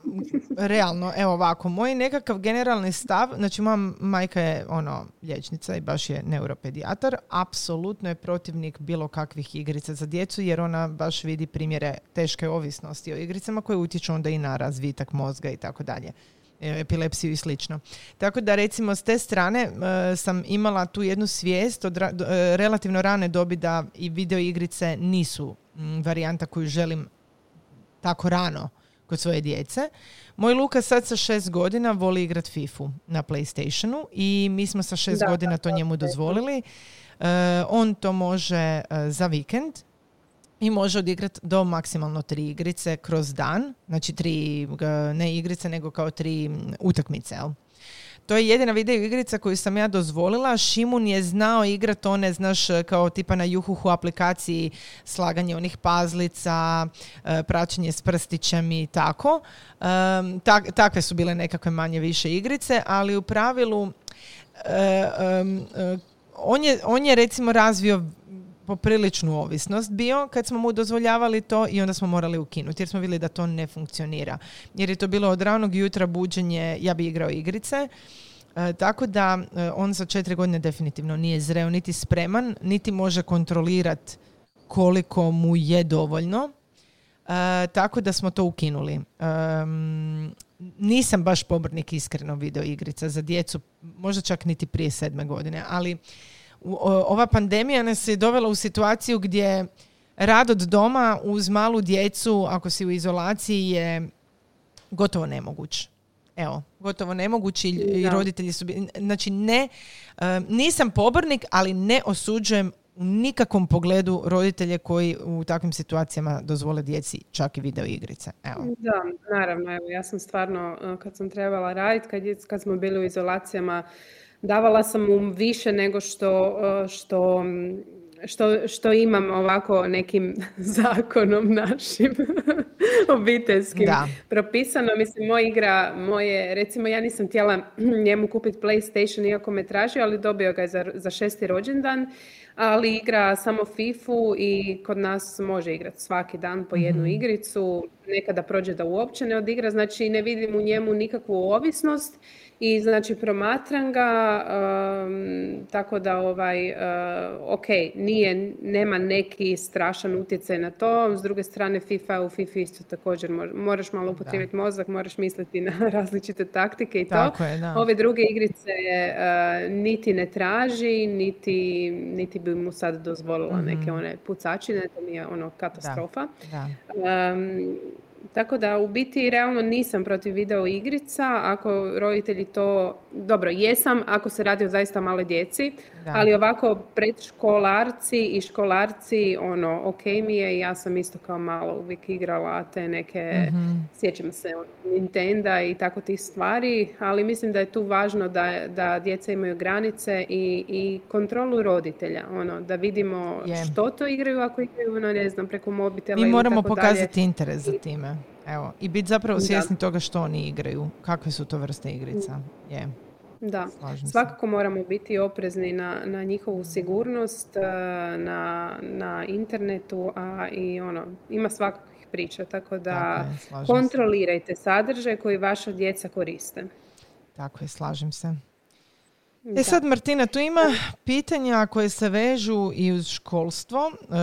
realno, evo ovako, moj nekakav generalni stav, znači moja majka je ono liječnica i baš je neuropedijatar, apsolutno je protivnik bilo kakvih igrica za djecu jer ona baš vidi primjere teške ovisnosti o igricama koje utječu onda i na razvitak mozga i tako dalje epilepsiju i slično. Tako da recimo s te strane e, sam imala tu jednu svijest od e, relativno rane dobi da i video igrice nisu varijanta koju želim tako rano kod svoje djece. Moj Luka sad sa šest godina voli igrat FIFU na Playstationu i mi smo sa šest godina to njemu dozvolili. E, on to može za vikend i može odigrati do maksimalno tri igrice kroz dan, znači tri, ne igrice, nego kao tri utakmice, jel? To je jedina video igrica koju sam ja dozvolila. Šimun je znao igrati one, znaš, kao tipa na Juhuhu aplikaciji slaganje onih pazlica, e, praćenje s prstićem i tako. Tak, takve su bile nekakve manje više igrice, ali u pravilu e, e, on je, on je recimo razvio popriličnu ovisnost bio kad smo mu dozvoljavali to i onda smo morali ukinuti jer smo vidjeli da to ne funkcionira. Jer je to bilo od ranog jutra buđenje, ja bi igrao igrice, e, tako da e, on za četiri godine definitivno nije zreo niti spreman, niti može kontrolirati koliko mu je dovoljno. E, tako da smo to ukinuli. nisam baš pobornik iskreno video igrica za djecu, možda čak niti prije sedme godine, ali ova pandemija nas je dovela u situaciju gdje rad od doma uz malu djecu, ako si u izolaciji, je gotovo nemoguć. Evo, gotovo nemogući i roditelji su... Znači, ne, nisam pobornik, ali ne osuđujem u nikakvom pogledu roditelje koji u takvim situacijama dozvole djeci čak i video igrice. Evo. Da, naravno. Evo, ja sam stvarno, e, kad sam trebala raditi, kad, kad smo bili u izolacijama, davala sam mu više nego što, e, što što, što imam ovako nekim zakonom našim obiteljskim da. propisano. Mislim, moja igra, moje, recimo ja nisam htjela njemu kupiti PlayStation iako me tražio, ali dobio ga je za, za šesti rođendan ali igra samo FIFU i kod nas može igrati svaki dan po jednu mhm. igricu, nekada prođe da uopće ne odigra, znači ne vidim u njemu nikakvu ovisnost i znači promatram ga tako da ovaj uh, ok nije nema neki strašan utjecaj na to. S druge strane FIFA u FIFA isto također moraš malo upotrijebiti mozak moraš misliti na različite taktike i tako to je, da. ove druge igrice uh, niti ne traži niti, niti bi mu sad dozvolila mm neke one pucačine to mi je ono katastrofa. da. Tako da u biti realno nisam protiv video igrica ako roditelji to, dobro jesam ako se radi o zaista male djeci, ali ovako predškolarci i školarci ono ok mi je ja sam isto kao malo uvijek igrala te neke, mm sjećam se Nintendo i tako tih stvari, ali mislim da je tu važno da, da djeca imaju granice i, i kontrolu roditelja, ono da vidimo što to igraju ako igraju, ono, ne znam, preko mobitela Mi moramo pokazati interes za time. Evo, i biti zapravo svjesni toga što oni igraju, kakve su to vrste igrica. Je. Da, svakako moramo biti oprezni na, na njihovu sigurnost, eh, na, na internetu, a i ono, ima svakakvih priča, tako da kontrolirajte sadržaj koji vaša djeca koriste. Tako je, slažem se. E sad Martina, tu ima pitanja koje se vežu i uz školstvo. E,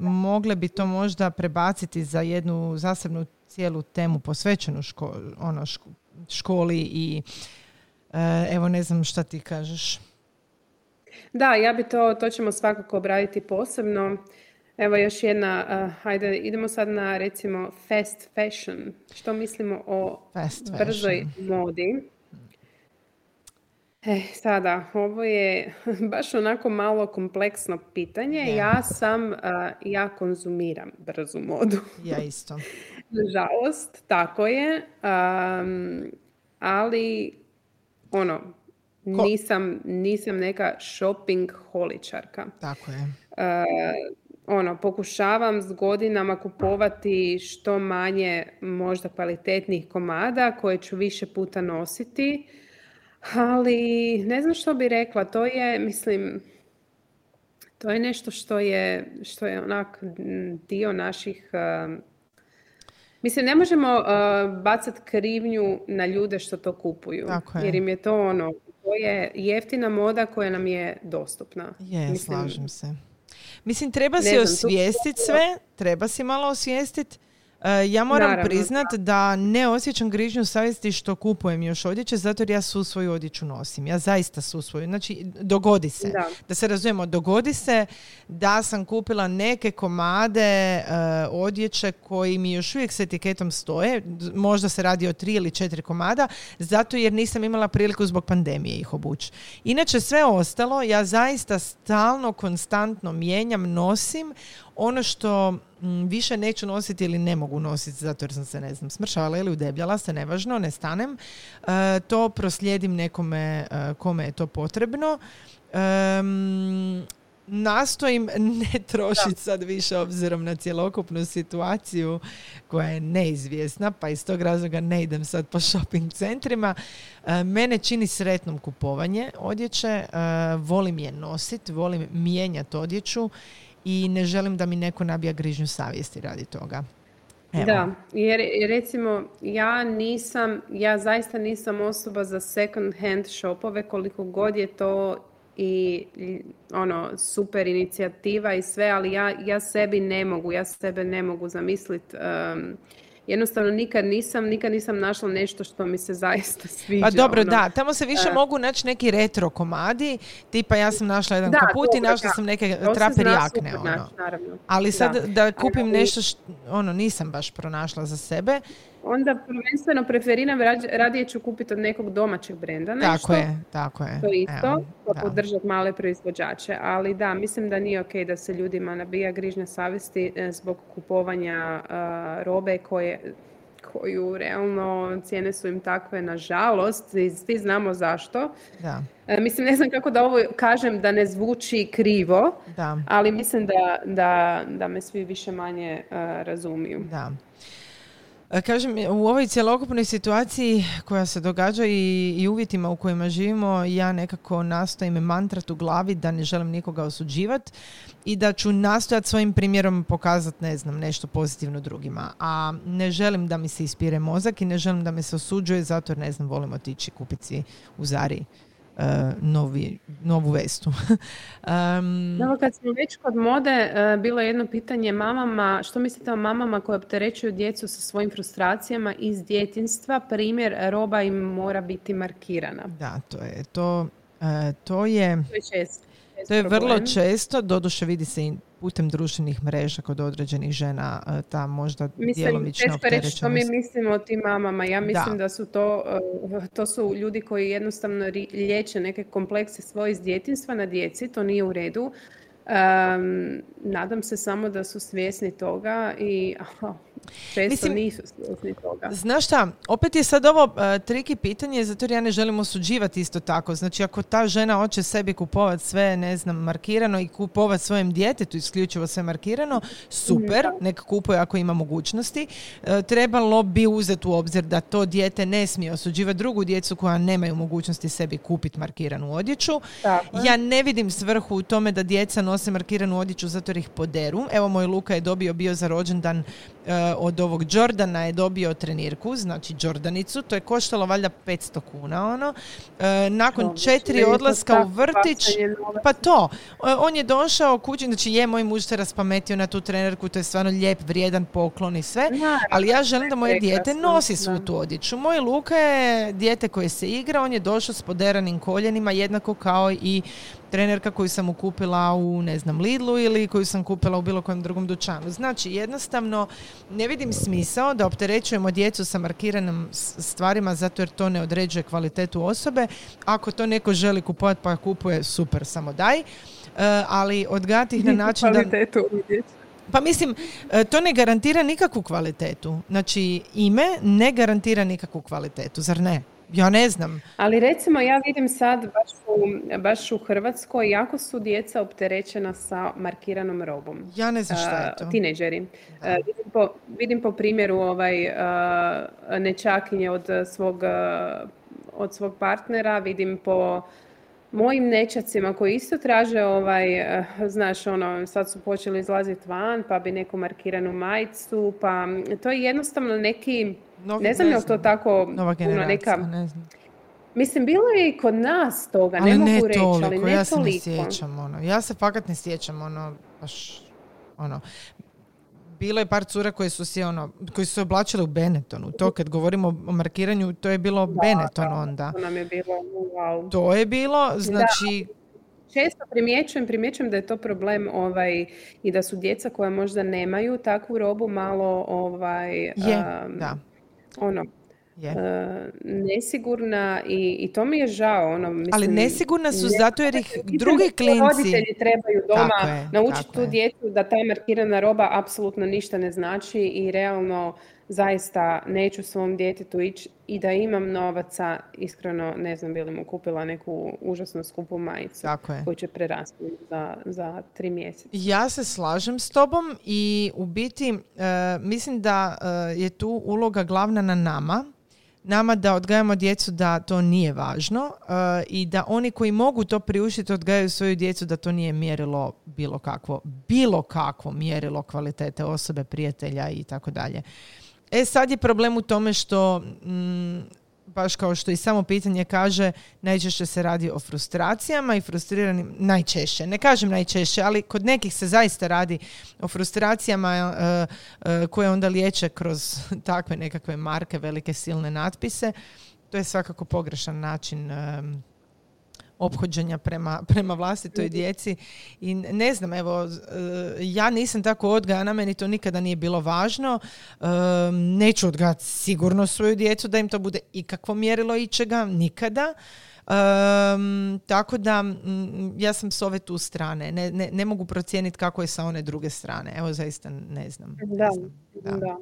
mogle bi to možda prebaciti za jednu zasebnu cijelu temu posvećenu ško, ono, školi i e, evo ne znam šta ti kažeš. Da, ja bi to, to ćemo svakako obraditi posebno. Evo još jedna, uh, hajde idemo sad na recimo fast fashion. Što mislimo o fast brzoj modi? E, sada, ovo je baš onako malo kompleksno pitanje. Ja sam, ja konzumiram brzu modu. Ja isto. Nažalost, tako je. ali, ono, nisam, nisam neka shopping holičarka. Tako je. ono, pokušavam s godinama kupovati što manje možda kvalitetnih komada koje ću više puta nositi ali ne znam što bi rekla, to je, mislim, to je nešto što je, što je onak dio naših... Uh, mislim, ne možemo uh, bacati krivnju na ljude što to kupuju. Jer im je to ono, to je jeftina moda koja nam je dostupna. Je, mislim, slažem se. Mislim, treba si osvijestiti sve, treba si malo osvijestiti ja moram Naravno. priznat da ne osjećam grižnju savjesti što kupujem još odjeće, zato jer ja su svoju odjeću nosim. Ja zaista su svoju. Znači, dogodi se. Da, se razumijemo, dogodi se da sam kupila neke komade uh, odjeće koji mi još uvijek s etiketom stoje. Možda se radi o tri ili četiri komada, zato jer nisam imala priliku zbog pandemije ih obući. Inače, sve ostalo, ja zaista stalno, konstantno mijenjam, nosim ono što više neću nositi ili ne mogu nositi zato jer sam se ne znam smršala ili udebljala se, nevažno, ne stanem, e, to proslijedim nekome e, kome je to potrebno. nastojim ne trošiti sad više obzirom na cjelokupnu situaciju koja je neizvjesna, pa iz tog razloga ne idem sad po shopping centrima. E, mene čini sretnom kupovanje odjeće, volim je nositi, volim mijenjati odjeću i ne želim da mi neko nabija grižnju savjesti radi toga. Evo. Da, jer recimo ja nisam, ja zaista nisam osoba za second hand shopove koliko god je to i ono super inicijativa i sve, ali ja, ja sebi ne mogu, ja sebe ne mogu zamisliti um, jednostavno nikad nisam, nikad nisam našla nešto što mi se zaista sviđa. Pa dobro, ono. da, tamo se više uh, mogu naći neki retro komadi, tipa ja sam našla jedan da, kaput i našla sam neke traper jakne. Ono. Ali sad da, da kupim nešto, što, ono, nisam baš pronašla za sebe onda prvenstveno preferiram radije ću kupiti od nekog domaćeg brenda nešto. Tako je, tako je. To isto, pa podržati male proizvođače. Ali da, mislim da nije ok da se ljudima nabija grižnja savjesti e, zbog kupovanja robe koje koju realno cijene su im takve nažalost i svi znamo zašto. Da. E, mislim, ne znam kako da ovo kažem da ne zvuči krivo, Da. ali mislim da, da, da me svi više manje e, razumiju. Da. E, Kažem, u ovoj cjelokupnoj situaciji koja se događa i, i uvjetima u kojima živimo, ja nekako nastojim mantrat u glavi da ne želim nikoga osuđivati i da ću nastojati svojim primjerom pokazati, ne znam, nešto pozitivno drugima. A ne želim da mi se ispire mozak i ne želim da me se osuđuje zato jer, ne znam, volim otići kupiti si u Zari novi, novu vestu. Em, Evo kad smo već kod mode, e, bilo je jedno pitanje mamama, što mislite o mamama koje opterećuju djecu sa svojim frustracijama iz djetinstva? Primjer, roba im mora biti markirana. da, to je to. e, to je... To je čest. čest To je vrlo često, doduše vidi se putem društvenih mreža kod određenih žena e, ta možda Mislim, je reći što mi mislimo o tim mamama. Ja mislim Da. da, su to, e, to su ljudi koji jednostavno liječe neke komplekse svoje iz djetinstva na djeci, to nije u redu. Em, nadam se samo da su svjesni toga i često Mislim- nisu svjesni toga. Znaš šta, opet je sad ovo e, triki pitanje, zato jer ja ne želim osuđivati isto tako. Znači, ako ta žena hoće sebi kupovati sve, ne znam, markirano i kupovati svojem djetetu isključivo sve markirano, super, neka kupuje ako ima mogućnosti. E, trebalo bi uzeti u obzir da to dijete ne smije osuđivati drugu djecu koja nemaju mogućnosti sebi kupiti markiranu odjeću. Tako. Ja ne vidim svrhu u tome da djeca nose markiranu odjeću zato jer ih poderu. Evo moj Luka je dobio bio za rođendan od ovog Jordana je dobio trenirku, znači Jordanicu, to je koštalo valjda 500 kuna ono. E, nakon četiri odlaska u vrtić, pa to, E, on je došao kući, znači je moj muž se raspametio na tu trenerku, to je stvarno lijep, vrijedan poklon i sve, ali ja želim da moje dijete nosi svu tu odjeću. Moj Luka je dijete koje se igra, on je došao s poderanim koljenima, jednako kao i trenerka koju sam kupila u, ne znam, Lidlu ili koju sam kupila u bilo kojem drugom dućanu. Znači, jednostavno, ne vidim smisao da opterećujemo djecu sa markiranim stvarima zato jer to ne određuje kvalitetu osobe. Ako to neko želi kupovati pa kupuje, super, samo daj. E, ali odgajati ih na način da... Kvalitetu vidjeti. Pa mislim, e, to ne garantira nikakvu kvalitetu. Znači, ime ne garantira nikakvu kvalitetu, zar ne? Ja ne znam. Ali recimo ja vidim sad baš u, baš u Hrvatskoj jako su djeca opterećena sa markiranom robom. Ja ne znam šta je to. Tinejdžeri. A, vidim, po, vidim po primjeru ovaj a, nečakinje od svog, od svog partnera, vidim po mojim nečacima koji isto traže ovaj, znaš, ono, sad su počeli izlaziti van, pa bi neku markiranu majicu, pa to je jednostavno neki, Novi- ne znam ne je li to tako Nova puno neka, ne znam. mislim, bilo je i kod nas toga, Ali ne ne, mogu reći, toliko, ali ne ja se ne toliko. sjećam. Ono. Ja se fakat ne sjećam, ono, baš, ono, bilo je par cura koje su se ono, koji su se oblačile u Benettonu. To kad govorimo o markiranju, to je bilo Benetton onda. To nam je bilo, wow. To je bilo, znači, Često primjećujem, primjećujem da je to problem ovaj, i da su djeca koja možda nemaju takvu robu malo ovaj, je, um, da, ono, je. e, nesigurna i, i to mi je žao. Ono, mislim, Ali nesigurna su ne- zato jer ih drugi klinci... Roditelji trebaju doma je, naučiti tu je. djecu da ta markirana roba apsolutno ništa ne znači i realno zaista neću svom djetetu ići i da imam novaca, iskreno ne znam bi li mu kupila neku užasno skupu majicu Tako je. koju će prerasti za, za tri mjeseca. Ja se slažem s tobom i u biti e, mislim da e, je tu uloga glavna na nama. Nama da odgajamo djecu da to nije važno e, i da oni koji mogu to priuštiti odgajaju svoju djecu da to nije mjerilo bilo kakvo, bilo kakvo mjerilo kvalitete osobe, prijatelja i tako dalje. E sad je problem u tome što mm, baš kao što i samo pitanje kaže, najčešće se radi o frustracijama i frustriranim, najčešće, ne kažem najčešće, ali kod nekih se zaista radi o frustracijama e, e, koje onda liječe kroz takve nekakve marke, velike silne natpise. To je svakako pogrešan način em, ophođenja prema, prema vlastitoj djeci i ne znam, evo, e, ja nisam tako odgajana, meni to nikada nije bilo važno, E, neću odgajati sigurno svoju djecu da im to bude ikakvo mjerilo ičega, nikada. Em, tako da mm, ja sam s ove tu strane, ne, ne, ne mogu procijeniti kako je sa one druge strane, evo zaista ne znam. ne Da, znam. Da. da.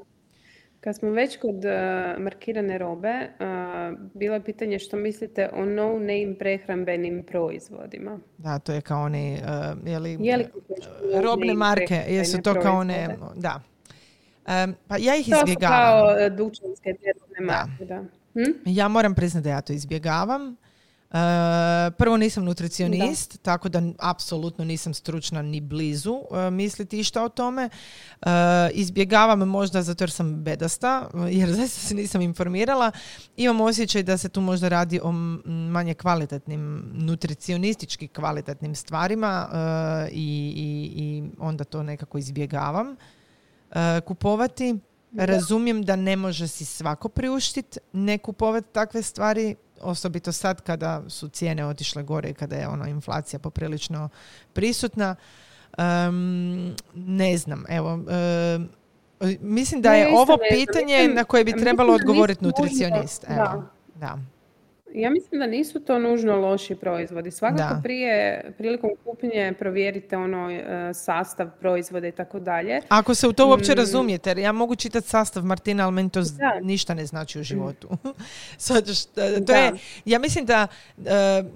Kad smo već kod uh, markirane robe, uh, bilo je pitanje što mislite o no-name prehrambenim proizvodima. Da, to je kao one, uh, je li, robne marke, jesu to kao one, da. Um, pa ja ih izbjegavam. To su kao dućanske robne marke, da. Hm? Ja moram priznati da ja to izbjegavam. E, prvo nisam nutricionist, tako da apsolutno nisam stručna ni blizu uh, misliti išta o tome. Uh, izbjegavam možda zato jer sam bedasta, jer zaista se nisam informirala. Imam osjećaj da se tu možda radi o manje kvalitetnim, nutricionistički kvalitetnim stvarima i, i, i onda to nekako izbjegavam kupovati. Razumijem da ne može si svako priuštiti ne kupovati takve stvari, osobito sad kada su cijene otišle gore i kada je ono inflacija poprilično prisutna. ne znam, evo, mislim da je ovo pitanje na koje bi trebalo odgovoriti nutricionist. Evo, da. Ja mislim da nisu to nužno loši proizvodi. Svakako prije, prilikom kupnje provjerite ono e, sastav proizvoda i tako dalje. Ako se u to uopće mm. razumijete, jer ja mogu čitati sastav Martina, ali meni to ništa ne znači u životu. to je, ja mislim da uh,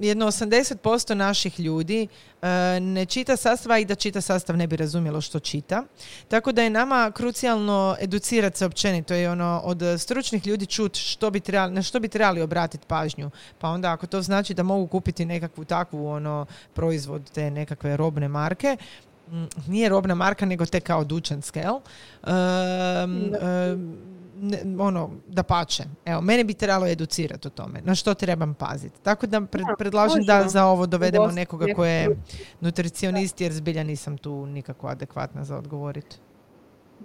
jedno 80% naših ljudi E, ne čita sastav, i da čita sastav ne bi razumjelo što čita. Tako da je nama krucijalno educirati se općenito i ono od stručnih ljudi čut što bi trebali, na što bi trebali obratiti pažnju. Pa onda ako to znači da mogu kupiti nekakvu takvu ono proizvod te nekakve robne marke, nije robna marka nego te kao dućanske, jel? ne, ono, da pače. Evo, mene bi trebalo educirati o tome. Na što trebam paziti. Tako da predlažem da za ovo dovedemo nekoga ko je nutricionist jer zbilja nisam tu nikako adekvatna za odgovoriti.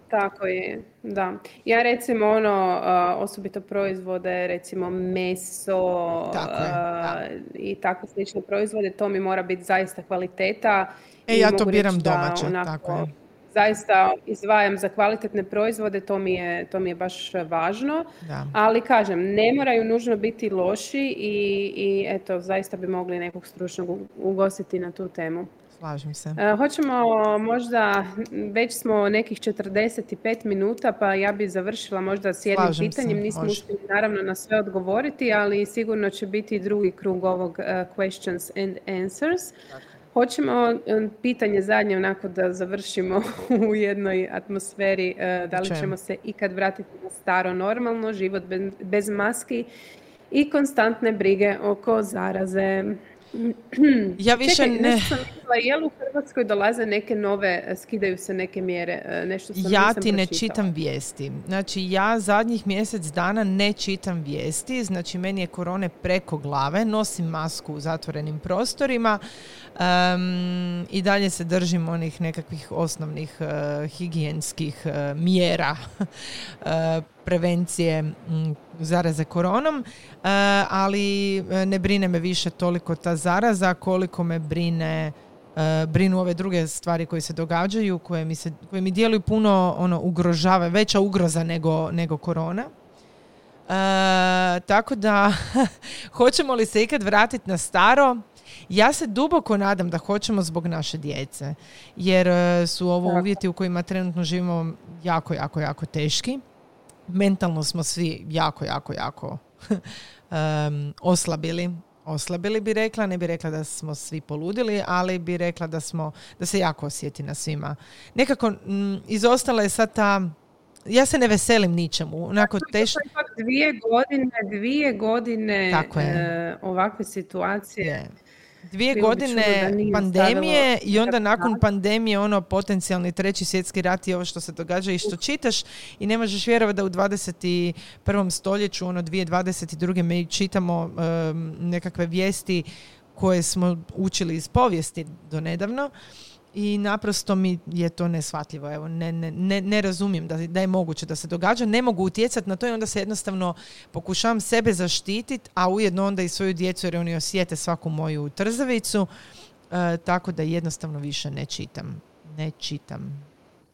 Tako je, da. Ja recimo ono, osobito proizvode, recimo meso i tako slične proizvode, to mi mora biti zaista kvaliteta. E, ja to biram domaće, tako je zaista izdvajam za kvalitetne proizvode, to mi je, to mi je baš važno. Ali kažem, ne moraju nužno biti loši i, i eto, zaista bi mogli nekog stručnog ugostiti na tu temu. Slažem se. Uh, hoćemo možda, već smo nekih 45 minuta, pa ja bi završila možda s jednim pitanjem. Nismo uspjeli naravno na sve odgovoriti, ali sigurno će biti drugi krug ovog uh, questions and answers. Hoćemo pitanje zadnje onako da završimo u jednoj atmosferi. E, da li ćemo se ikad vratiti na staro normalno, život bez maski i konstantne brige oko zaraze. Ja više Čekaj, ne... Sam jel u Hrvatskoj dolaze neke nove, e, skidaju se neke mjere? E, nešto sam ja ti ne čitam vijesti. Znači ja zadnjih mjesec dana ne čitam vijesti. Znači meni je korone preko glave. Nosim masku u zatvorenim prostorima. I dalje se držim onih nekakvih osnovnih uh, higijenskih uh, mjera uh, prevencije um, zaraze koronom, ali ne brine me više toliko ta zaraza koliko me brine brinu ove druge stvari koje se događaju, koje mi, se, koje mi djeluju puno ono, ugrožava, veća ugroza nego, nego korona. tako da, hoćemo li se ikad vratiti na staro? Ja se duboko nadam da hoćemo zbog naše djece, jer e, su ovo uvjeti u kojima trenutno živimo jako, jako, jako teški. Mentalno smo svi jako, jako, jako um, oslabili. Oslabili bi rekla, ne bi rekla da smo svi poludili, ali bi rekla da smo, da se jako osjeti na svima. Nekako m, izostala je sad ta ja se ne veselim ničemu. Onako teško. Dvije godine, dvije godine Tako je. E, ovakve situacije dvije godine pandemije i onda nakon pandemije ono potencijalni treći svjetski rat i ovo što se događa i što čitaš i ne možeš vjerovati da u 21. stoljeću ono 2022. mi čitamo nekakve vijesti koje smo učili iz povijesti do nedavno i naprosto mi je to neshvatljivo. Evo, ne, ne, ne razumijem da, da je moguće da se događa. Ne mogu utjecati na to i onda se jednostavno pokušavam sebe zaštititi, a ujedno onda i svoju djecu jer oni osjete svaku moju trzavicu. E, tako da jednostavno više ne čitam. Ne čitam.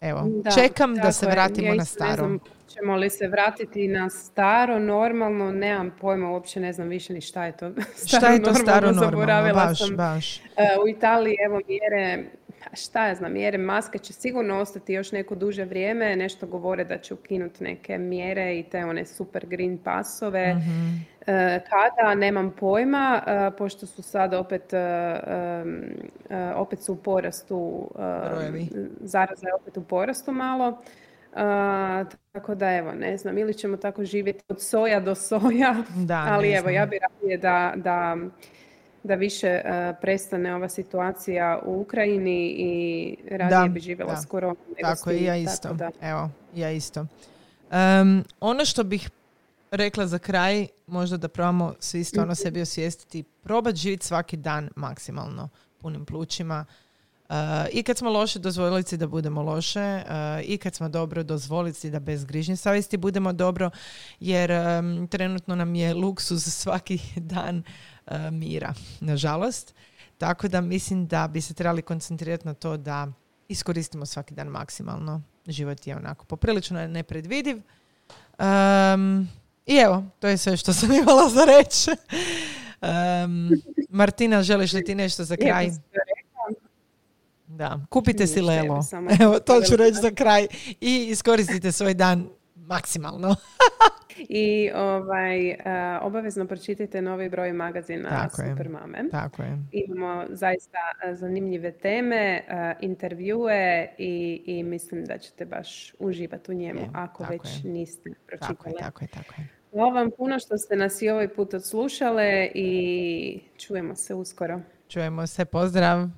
Evo, čekam da se vratimo ja na staro. Ne znam, ćemo li se vratiti na staro, normalno, nemam pojma, uopće ne znam više ni šta je to. Staro, šta je to staro normalno, baš, baš. E, u Italiji, evo, mjere šta ja znam, mjere maske će sigurno ostati još neko duže vrijeme, nešto govore da će ukinuti neke mjere i te one super green pasove. Mhm. E, kada, nemam pojma, e, pošto su sad opet, e, opet su u porastu, zaraza je opet u porastu malo. tako da evo, ne znam, ili ćemo tako živjeti od soja do soja, da, ali evo, ja bih radije da, da da više uh, prestane ova situacija u Ukrajini i radije bi živjela da. skoro Tako je, ja isto. Da. Evo, ja isto. Um, ono što bih rekla za kraj, možda da probamo svi stvarno mhm. sebi osvijestiti, probati živjeti svaki dan maksimalno punim plućima. Uh, I kad smo loše, dozvolili si da budemo loše. Uh, I kad smo dobro, dozvoliti si da bez grižnje savjesti budemo dobro. Jer um, trenutno nam je luksuz svaki dan E, mira, nažalost. Tako da mislim da bi se trebali koncentrirati na to da iskoristimo svaki dan maksimalno. Život je onako poprilično nepredvidiv. Um, I evo, to je sve što sam imala za reći. Um, Martina, želiš li ti nešto za kraj? Da, kupite si Lelo. Evo, to ću reći za kraj. I iskoristite svoj dan maksimalno. I ovaj, uh, obavezno pročitajte novi broj magazina Tako Super je. Mame. Tako je. Imamo zaista e, zanimljive teme, uh, intervjue i, i mislim da ćete baš uživati u njemu je, ako već je. niste pročitali. Tako je, tako je, tako je. Hvala vam puno što ste nas i ovaj put odslušale i čujemo se uskoro. Čujemo se, pozdrav!